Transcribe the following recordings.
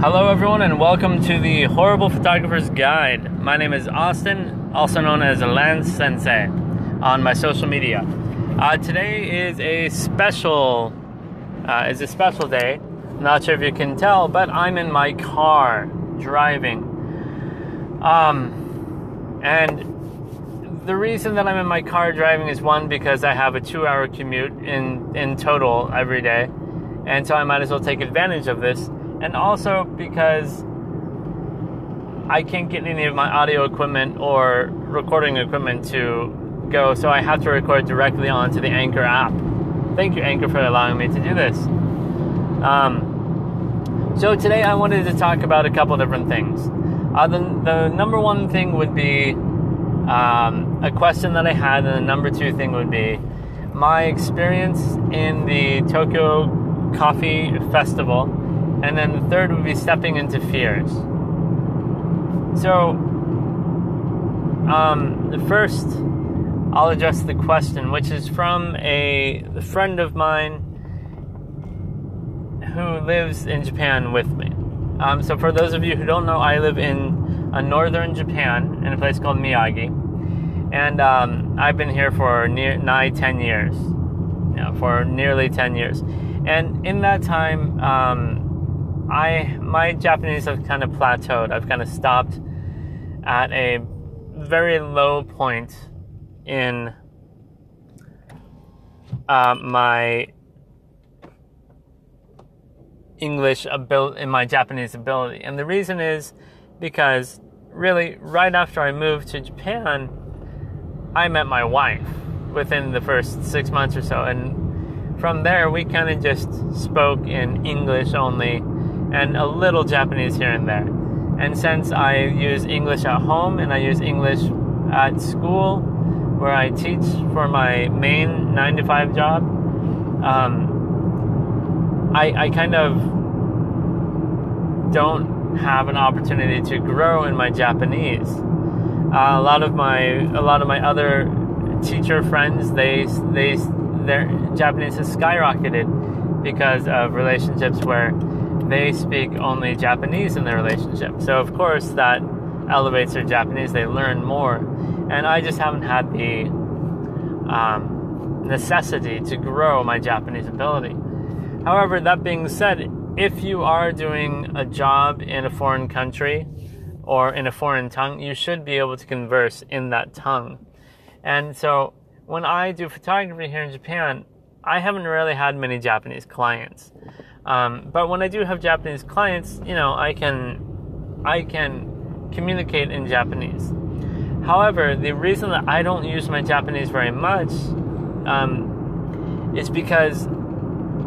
Hello, everyone, and welcome to the Horrible Photographer's Guide. My name is Austin, also known as Lantz Sensei, on my social media. Uh, today is a special, uh, is a special day. Not sure if you can tell, but I'm in my car driving. Um, and the reason that I'm in my car driving is one because I have a two-hour commute in in total every day, and so I might as well take advantage of this and also because I can't get any of my audio equipment or recording equipment to go, so I have to record directly onto the Anchor app. Thank you, Anchor, for allowing me to do this. Um, so today I wanted to talk about a couple different things. Uh, the, the number one thing would be um, a question that I had, and the number two thing would be my experience in the Tokyo Coffee Festival and then the third would be stepping into fears. So, um, the first, I'll address the question, which is from a, a friend of mine who lives in Japan with me. Um, so, for those of you who don't know, I live in uh, northern Japan in a place called Miyagi, and um, I've been here for near nigh ten years. Yeah, for nearly ten years, and in that time, um, I my Japanese have kind of plateaued. I've kind of stopped at a very low point in uh, my English ability, in my Japanese ability, and the reason is because really right after I moved to Japan, I met my wife within the first six months or so, and from there we kind of just spoke in English only and a little Japanese here and there. And since I use English at home and I use English at school, where I teach for my main nine to five job, um, I, I kind of don't have an opportunity to grow in my Japanese. Uh, a lot of my a lot of my other teacher friends they they their Japanese has skyrocketed because of relationships where they speak only Japanese in their relationship. So, of course, that elevates their Japanese. They learn more. And I just haven't had the um, necessity to grow my Japanese ability. However, that being said, if you are doing a job in a foreign country or in a foreign tongue, you should be able to converse in that tongue. And so, when I do photography here in Japan, I haven't really had many Japanese clients. Um, but when I do have Japanese clients, you know, I can I can communicate in Japanese. However, the reason that I don't use my Japanese very much um, is because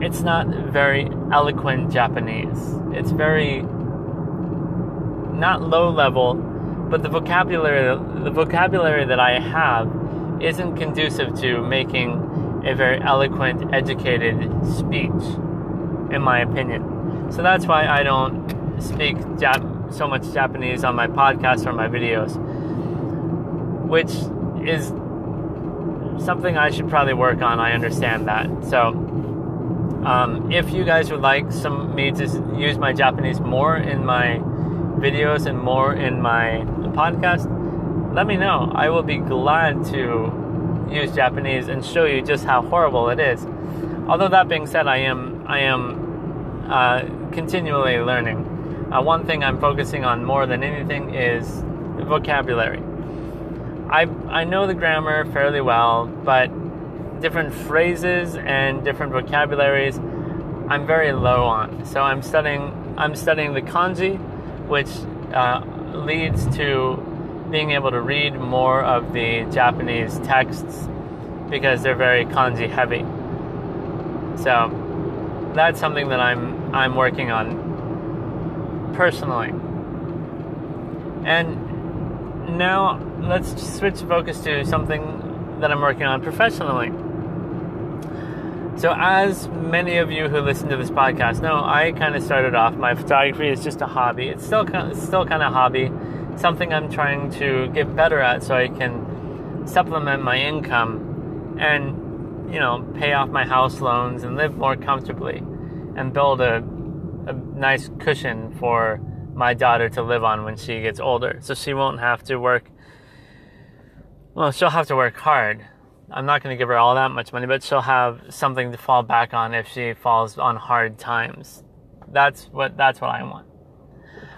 it's not very eloquent Japanese. It's very not low level, but the vocabulary the vocabulary that I have isn't conducive to making a very eloquent, educated speech in my opinion. So that's why I don't speak Jap- so much Japanese on my podcast or my videos, which is something I should probably work on. I understand that. So, um, if you guys would like some me to use my Japanese more in my videos and more in my podcast, let me know. I will be glad to use Japanese and show you just how horrible it is. Although that being said, I am I am uh, continually learning. Uh, one thing I'm focusing on more than anything is vocabulary. I, I know the grammar fairly well, but different phrases and different vocabularies I'm very low on. So I'm studying I'm studying the kanji, which uh, leads to being able to read more of the Japanese texts because they're very kanji heavy. So that's something that I'm I'm working on personally. And now let's switch focus to something that I'm working on professionally. So, as many of you who listen to this podcast know, I kind of started off my photography is just a hobby. It's still of, still kind of hobby, something I'm trying to get better at so I can supplement my income and you know, pay off my house loans and live more comfortably and build a a nice cushion for my daughter to live on when she gets older. So she won't have to work. Well, she'll have to work hard. I'm not going to give her all that much money, but she'll have something to fall back on if she falls on hard times. That's what that's what I want.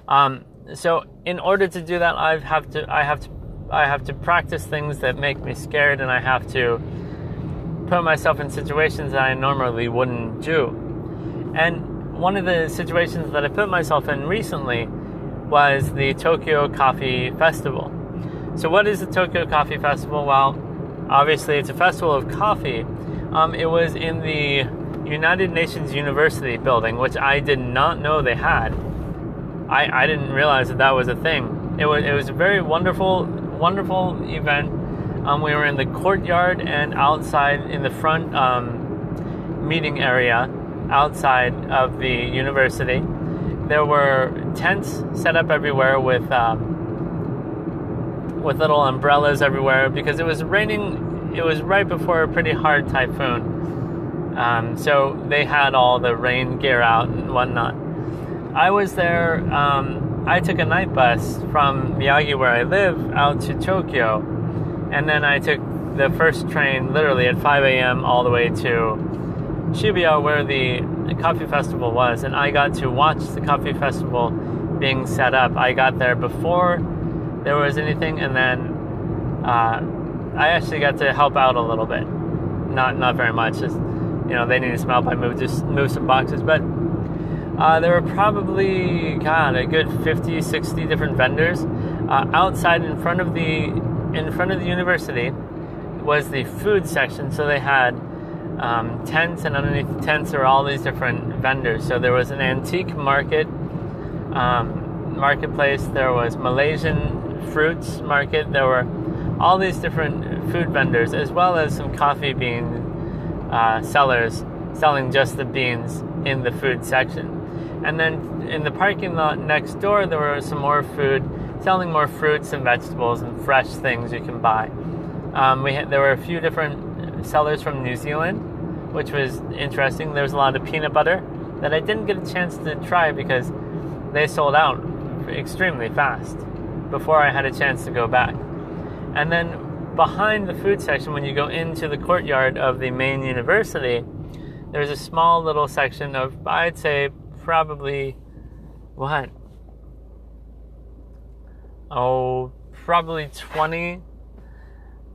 Um, so in order to do that, I have to I have to I have to practice things that make me scared, and I have to put myself in situations that I normally wouldn't do. And one of the situations that I put myself in recently was the Tokyo Coffee Festival. So, what is the Tokyo Coffee Festival? Well, obviously, it's a festival of coffee. Um, it was in the United Nations University building, which I did not know they had. I, I didn't realize that that was a thing. It was it was a very wonderful wonderful event. Um, we were in the courtyard and outside in the front um, meeting area outside of the university. There were tents set up everywhere with um, with little umbrellas everywhere because it was raining. It was right before a pretty hard typhoon, um, so they had all the rain gear out and whatnot. I was there. Um, I took a night bus from Miyagi, where I live, out to Tokyo, and then I took the first train, literally at 5 a.m., all the way to Shibuya, where the coffee festival was, and I got to watch the coffee festival being set up. I got there before there was anything, and then uh, I actually got to help out a little bit. Not not very much. Just you know, they needed some help. I moved just moved some boxes, but uh, there were probably God a good 50, 60 different vendors uh, outside in front of the in front of the university was the food section. So they had um, tents, and underneath the tents were all these different vendors. So there was an antique market um, marketplace. There was Malaysian fruits market. There were all these different food vendors, as well as some coffee bean uh, sellers selling just the beans in the food section. And then in the parking lot next door, there were some more food, selling more fruits and vegetables and fresh things you can buy. Um, we had, there were a few different sellers from New Zealand, which was interesting. There was a lot of peanut butter that I didn't get a chance to try because they sold out extremely fast before I had a chance to go back. And then behind the food section, when you go into the courtyard of the main university, there's a small little section of, I'd say, probably what? Oh, probably 20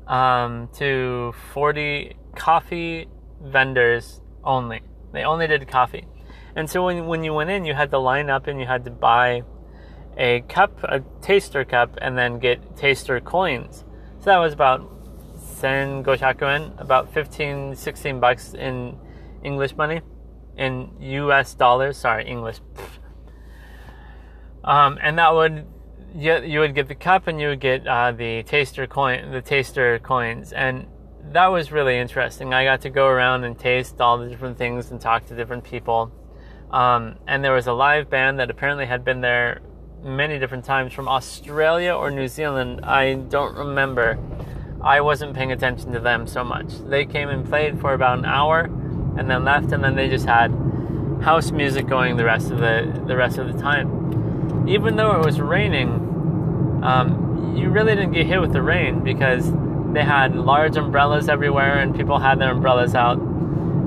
um, to 40 coffee vendors only. They only did coffee. And so when, when you went in, you had to line up and you had to buy a cup, a taster cup, and then get taster coins. So that was about sen gohyakuen, about 15, 16 bucks in English money, in US dollars. Sorry, English. Um, and that would you, you would get the cup and you would get uh, the taster coin, the taster coins, and that was really interesting. I got to go around and taste all the different things and talk to different people. Um, and there was a live band that apparently had been there many different times from Australia or New Zealand. I don't remember. I wasn't paying attention to them so much. They came and played for about an hour and then left, and then they just had house music going the rest of the the rest of the time. Even though it was raining, um, you really didn't get hit with the rain because they had large umbrellas everywhere, and people had their umbrellas out.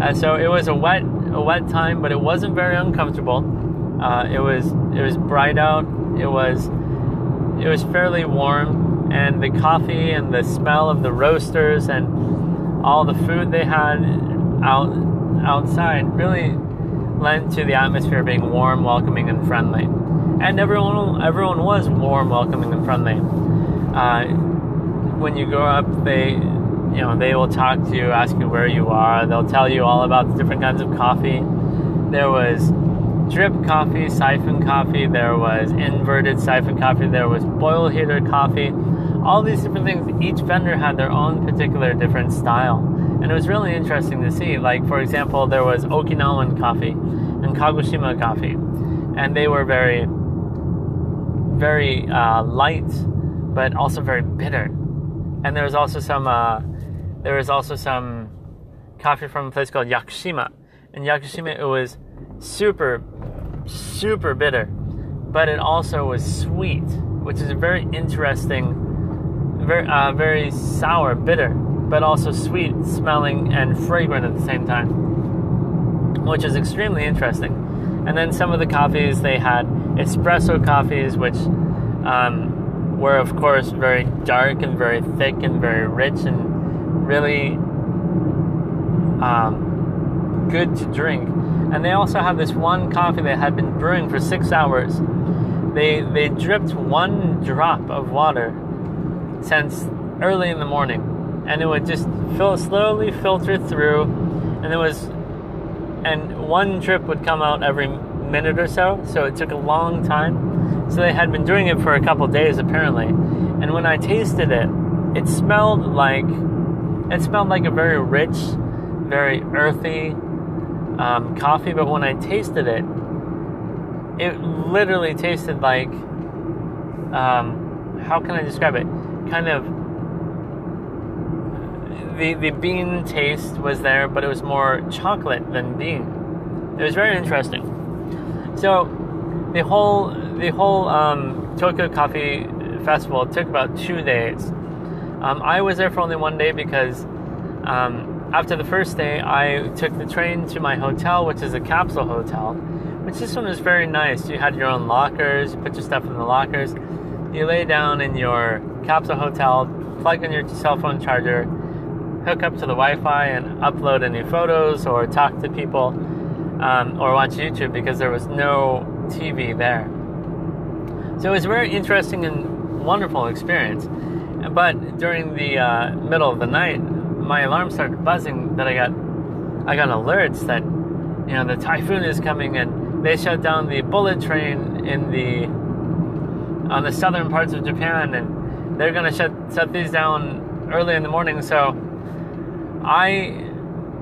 Uh, so it was a wet a wet time, but it wasn't very uncomfortable. Uh, it was it was bright out. It was it was fairly warm, and the coffee and the smell of the roasters and all the food they had out outside really lent to the atmosphere being warm, welcoming, and friendly. And everyone everyone was warm, welcoming, and friendly. Uh, when you go up, they you know they will talk to you, ask you where you are. They'll tell you all about the different kinds of coffee. There was drip coffee, siphon coffee. There was inverted siphon coffee. There was boil heater coffee. All these different things. Each vendor had their own particular different style, and it was really interesting to see. Like for example, there was Okinawan coffee and Kagoshima coffee, and they were very, very uh, light, but also very bitter. And there was also some. Uh, there was also some coffee from a place called Yakushima. In Yakushima, it was super super bitter, but it also was sweet, which is a very interesting, very uh, very sour, bitter, but also sweet smelling and fragrant at the same time, which is extremely interesting. And then some of the coffees they had espresso coffees, which um, were of course very dark and very thick and very rich and really um, good to drink. And they also had this one coffee that had been brewing for six hours. They they dripped one drop of water since early in the morning, and it would just fill slowly filter through, and it was, and one drip would come out every minute or so. So it took a long time. So they had been doing it for a couple days apparently, and when I tasted it, it smelled like it smelled like a very rich, very earthy um, coffee, but when I tasted it, it literally tasted like um, how can I describe it? Kind of the the bean taste was there, but it was more chocolate than bean. It was very interesting. So the whole the whole um, Tokyo Coffee Festival took about two days. Um, I was there for only one day because um, after the first day, I took the train to my hotel, which is a capsule hotel, which this one was very nice. You had your own lockers, you put your stuff in the lockers, you lay down in your capsule hotel, plug in your cell phone charger, hook up to the Wi Fi, and upload any photos or talk to people um, or watch YouTube because there was no TV there. So it was a very interesting and wonderful experience. But during the uh, middle of the night, my alarm started buzzing that I got I got alerts that you know the typhoon is coming and they shut down the bullet train in the on the southern parts of Japan and they're gonna shut shut these down early in the morning so I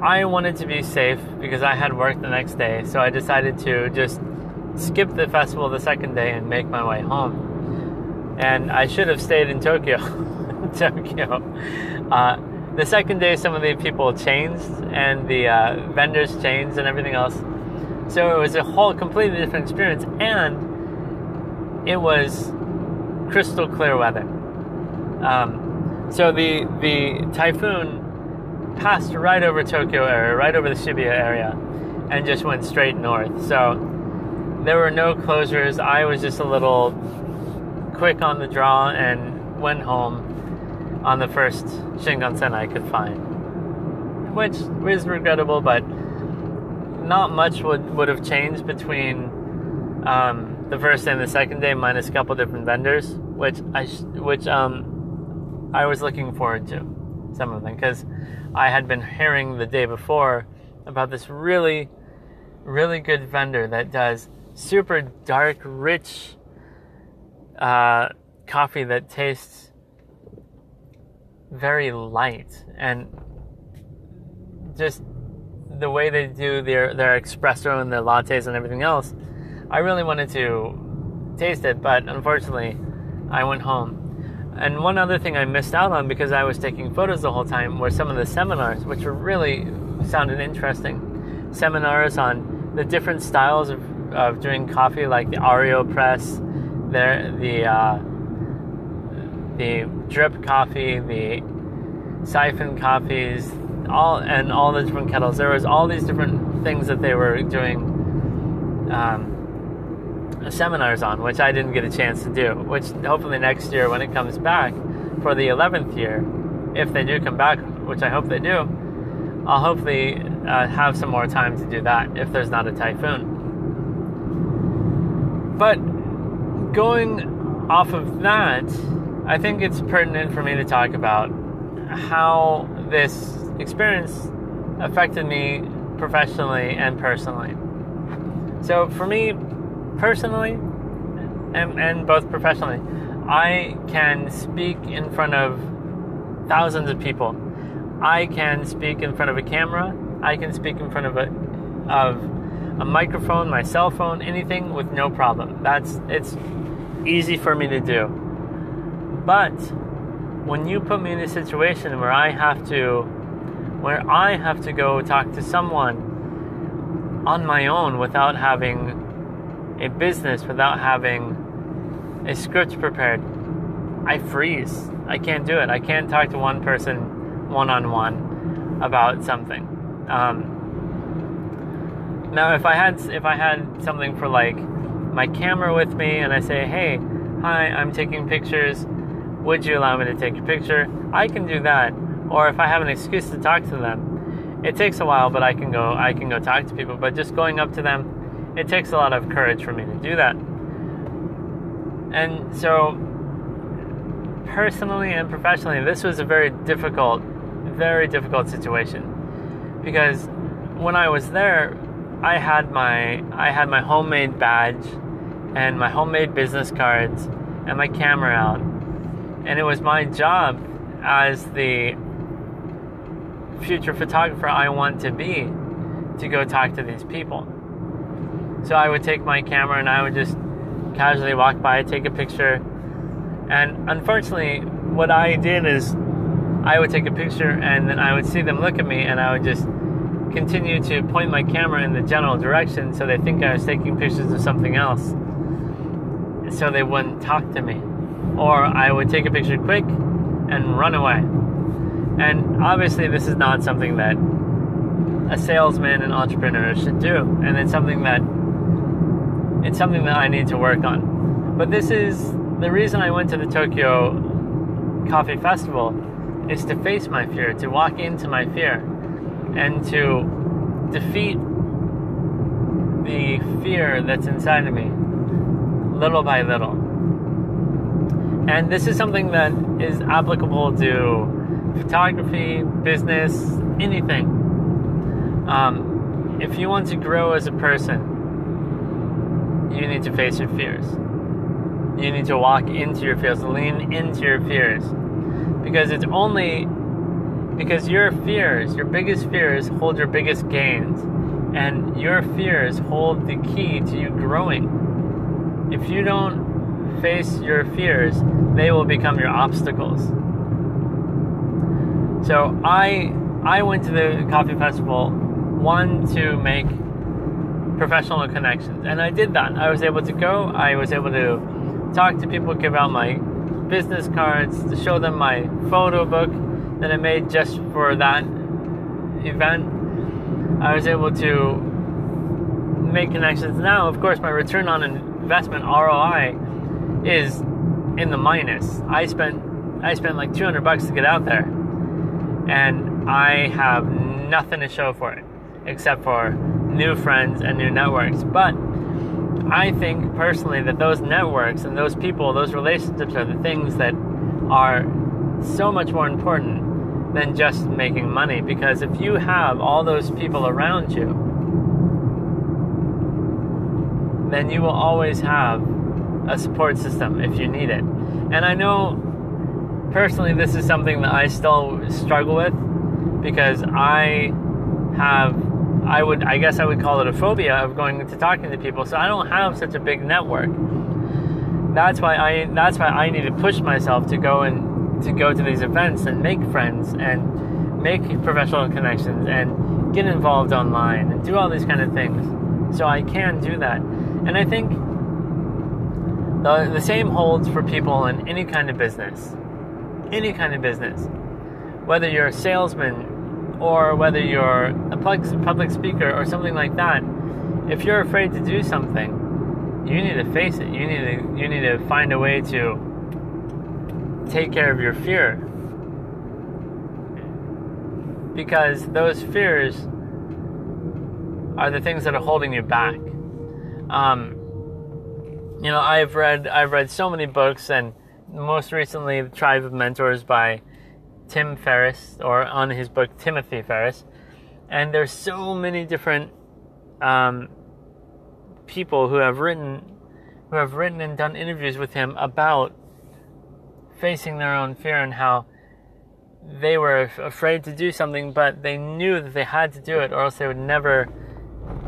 I wanted to be safe because I had work the next day so I decided to just skip the festival the second day and make my way home and I should have stayed in Tokyo Tokyo uh, the second day, some of the people changed and the uh, vendors changed and everything else. So it was a whole completely different experience, and it was crystal clear weather. Um, so the the typhoon passed right over Tokyo area, right over the Shibuya area, and just went straight north. So there were no closures. I was just a little quick on the draw and went home on the first Shinkansen I could find, which is regrettable, but not much would, would have changed between um, the first day and the second day, minus a couple different vendors, which I which um, I was looking forward to some of them because I had been hearing the day before about this really, really good vendor that does super dark, rich uh, coffee that tastes very light and just the way they do their their espresso and their lattes and everything else i really wanted to taste it but unfortunately i went home and one other thing i missed out on because i was taking photos the whole time were some of the seminars which were really sounded interesting seminars on the different styles of, of doing coffee like the aeropress there the uh, the drip coffee, the siphon coffees, all and all the different kettles. There was all these different things that they were doing um, seminars on, which I didn't get a chance to do. Which hopefully next year, when it comes back for the 11th year, if they do come back, which I hope they do, I'll hopefully uh, have some more time to do that if there's not a typhoon. But going off of that, I think it's pertinent for me to talk about how this experience affected me professionally and personally. So, for me personally, and, and both professionally, I can speak in front of thousands of people. I can speak in front of a camera. I can speak in front of a of a microphone, my cell phone, anything with no problem. That's it's easy for me to do. But when you put me in a situation where I have to where I have to go talk to someone on my own without having a business without having a script prepared, I freeze. I can't do it. I can't talk to one person one on one about something. Um, now, if I had if I had something for like my camera with me, and I say, "Hey, hi, I'm taking pictures. Would you allow me to take a picture?" I can do that. Or if I have an excuse to talk to them, it takes a while, but I can go I can go talk to people. But just going up to them, it takes a lot of courage for me to do that. And so, personally and professionally, this was a very difficult, very difficult situation because when I was there, I had my I had my homemade badge and my homemade business cards and my camera out. And it was my job as the future photographer I want to be to go talk to these people. So I would take my camera and I would just casually walk by, take a picture. And unfortunately, what I did is I would take a picture and then I would see them look at me and I would just continue to point my camera in the general direction so they think I was taking pictures of something else. So they wouldn't talk to me. Or I would take a picture quick and run away. And obviously, this is not something that a salesman and entrepreneur should do. And it's something that it's something that I need to work on. But this is the reason I went to the Tokyo Coffee Festival is to face my fear, to walk into my fear and to defeat the fear that's inside of me little by little. And this is something that is applicable to photography, business, anything. Um, if you want to grow as a person, you need to face your fears. You need to walk into your fears, lean into your fears. Because it's only because your fears, your biggest fears, hold your biggest gains. And your fears hold the key to you growing. If you don't face your fears, they will become your obstacles. So I I went to the coffee festival one to make professional connections and I did that. I was able to go, I was able to talk to people, give out my business cards, to show them my photo book that I made just for that event. I was able to make connections. Now, of course, my return on investment ROI is in the minus. I spent I spent like 200 bucks to get out there, and I have nothing to show for it except for new friends and new networks. But I think personally that those networks and those people, those relationships are the things that are so much more important than just making money. Because if you have all those people around you, then you will always have a support system if you need it. And I know personally this is something that I still struggle with because I have I would I guess I would call it a phobia of going to talking to people. So I don't have such a big network. That's why I that's why I need to push myself to go and to go to these events and make friends and make professional connections and get involved online and do all these kind of things. So I can do that. And I think the, the same holds for people in any kind of business. Any kind of business. Whether you're a salesman or whether you're a public speaker or something like that, if you're afraid to do something, you need to face it. You need to you need to find a way to take care of your fear. Because those fears are the things that are holding you back. Um, you know, I've read I've read so many books, and most recently, The Tribe of Mentors by Tim Ferriss, or on his book Timothy Ferriss. And there's so many different um, people who have written who have written and done interviews with him about facing their own fear and how they were afraid to do something, but they knew that they had to do it or else they would never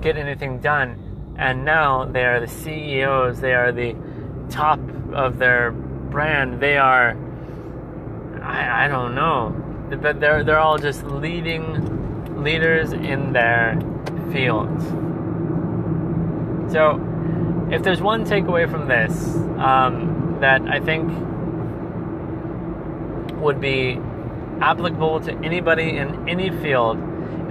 get anything done. And now they are the CEOs, they are the top of their brand, they are, I, I don't know, but they're, they're all just leading leaders in their fields. So, if there's one takeaway from this um, that I think would be applicable to anybody in any field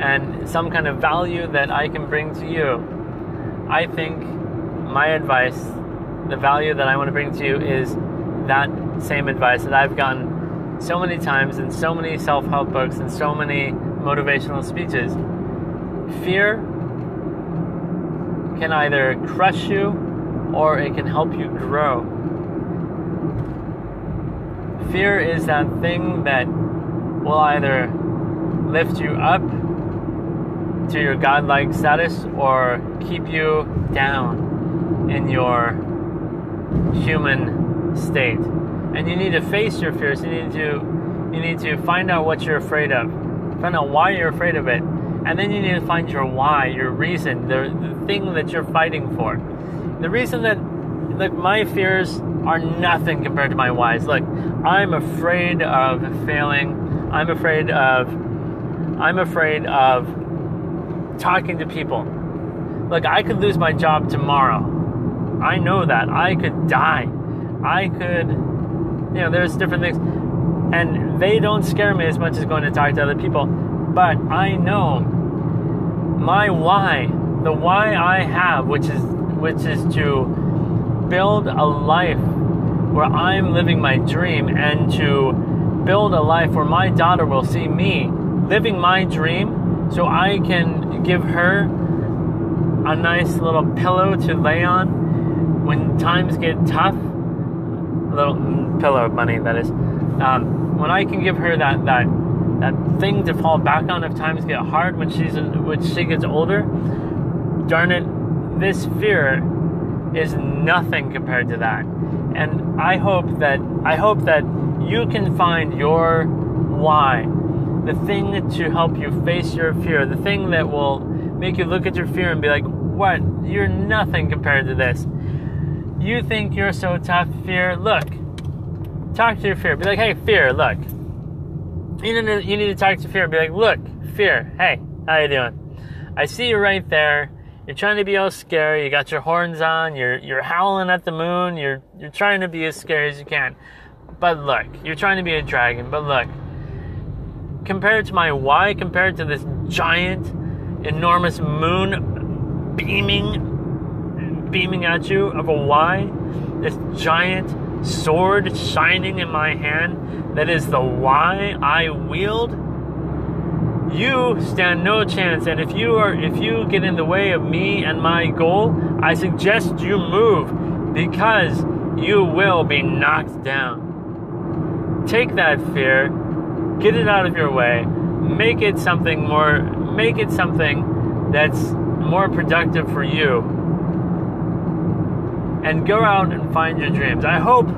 and some kind of value that I can bring to you, I think my advice, the value that I want to bring to you is that same advice that I've gotten so many times in so many self help books and so many motivational speeches. Fear can either crush you or it can help you grow. Fear is that thing that will either lift you up to your godlike status or keep you down in your human state. And you need to face your fears. You need to you need to find out what you're afraid of. Find out why you're afraid of it. And then you need to find your why, your reason, the, the thing that you're fighting for. The reason that like my fears are nothing compared to my whys. Look, I'm afraid of failing. I'm afraid of I'm afraid of talking to people. Look, I could lose my job tomorrow. I know that. I could die. I could you know, there's different things. And they don't scare me as much as going to talk to other people. But I know my why, the why I have, which is which is to build a life where I'm living my dream and to build a life where my daughter will see me living my dream so I can give her a nice little pillow to lay on when times get tough. Little pillow of money, that is. Um, when I can give her that, that that thing to fall back on if times get hard when she's in, when she gets older. Darn it, this fear is nothing compared to that. And I hope that I hope that you can find your why, the thing to help you face your fear, the thing that will make you look at your fear and be like, "What? You're nothing compared to this." You think you're so tough, fear? Look. Talk to your fear. Be like, "Hey, fear, look. You need to, you need to talk to fear be like, "Look, fear. Hey, how you doing? I see you right there." You're trying to be all scary. You got your horns on. You're you're howling at the moon. You're you're trying to be as scary as you can. But look, you're trying to be a dragon. But look, compared to my why, compared to this giant, enormous moon beaming, beaming at you of a why, this giant sword shining in my hand that is the why I wield. You stand no chance and if you are if you get in the way of me and my goal i suggest you move because you will be knocked down. Take that fear get it out of your way make it something more make it something that's more productive for you and go out and find your dreams i hope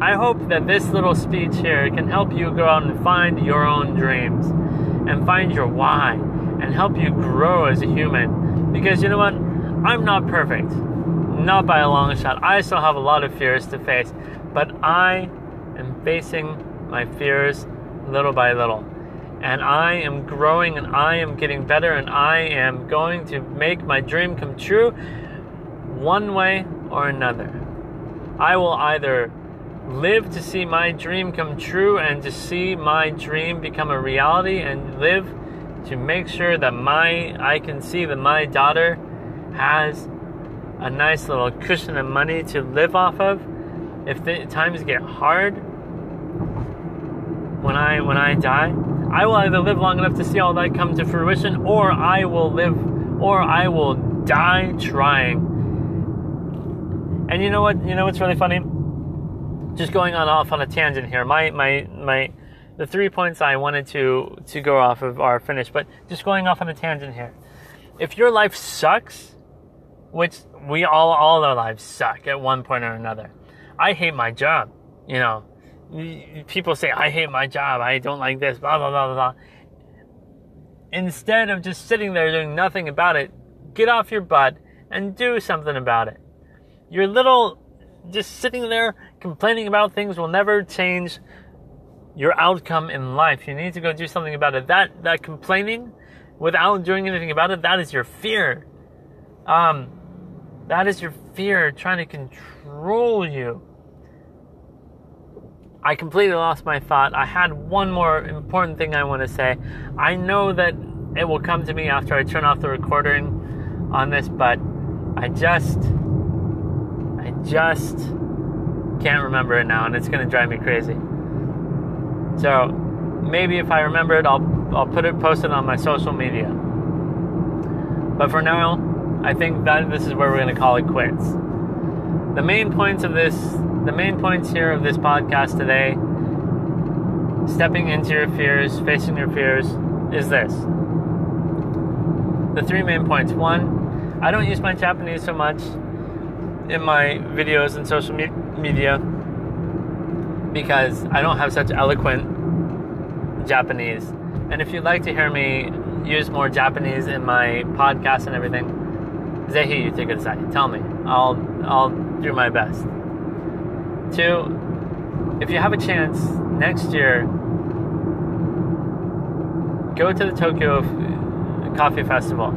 i hope that this little speech here can help you go out and find your own dreams and find your why and help you grow as a human. Because you know what? I'm not perfect. Not by a long shot. I still have a lot of fears to face. But I am facing my fears little by little. And I am growing and I am getting better and I am going to make my dream come true one way or another. I will either live to see my dream come true and to see my dream become a reality and live to make sure that my I can see that my daughter has a nice little cushion of money to live off of if the times get hard when I when I die I will either live long enough to see all that come to fruition or I will live or I will die trying and you know what you know what's really funny just going on off on a tangent here. My my my the three points I wanted to to go off of are finished, but just going off on a tangent here. If your life sucks, which we all all our lives suck at one point or another. I hate my job. You know, people say I hate my job. I don't like this. Blah blah blah blah. Instead of just sitting there doing nothing about it, get off your butt and do something about it. Your little just sitting there complaining about things will never change your outcome in life. You need to go do something about it. That that complaining without doing anything about it, that is your fear. Um, That is your fear trying to control you. I completely lost my thought. I had one more important thing I want to say. I know that it will come to me after I turn off the recording on this, but I just, I just can't remember it now, and it's to drive me crazy. So maybe if I remember it, I'll I'll put it posted on my social media. But for now, I think that this is where we're to call it quits. The main points of this, the main points here of this podcast today, stepping into your fears, facing your fears, is this. The three main points. One, I don't use my Japanese so much in my videos and social me- media because I don't have such eloquent Japanese. And if you'd like to hear me use more Japanese in my podcast and everything, Zehi Yutikudasai. Tell me. I'll I'll do my best. Two, if you have a chance next year, go to the Tokyo Coffee Festival.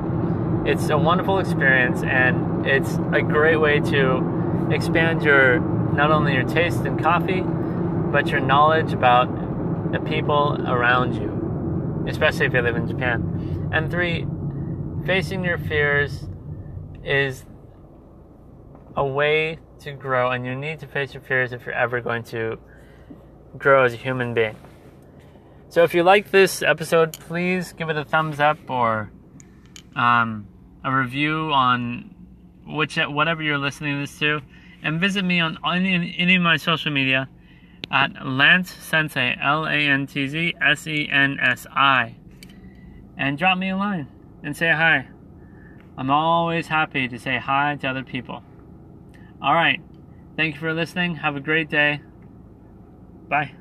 It's a wonderful experience and it's a great way to expand your not only your taste in coffee, but your knowledge about the people around you, especially if you live in Japan. And three, facing your fears is a way to grow, and you need to face your fears if you're ever going to grow as a human being. So if you like this episode, please give it a thumbs up or um, a review on which whatever you're listening to this to, and visit me on any, any of my social media at Lantz Sensei, L A N T Z S E N S I, and drop me a line and say hi. I'm always happy to say hi to other people. All right. Thank you for listening. Have a great day. Bye.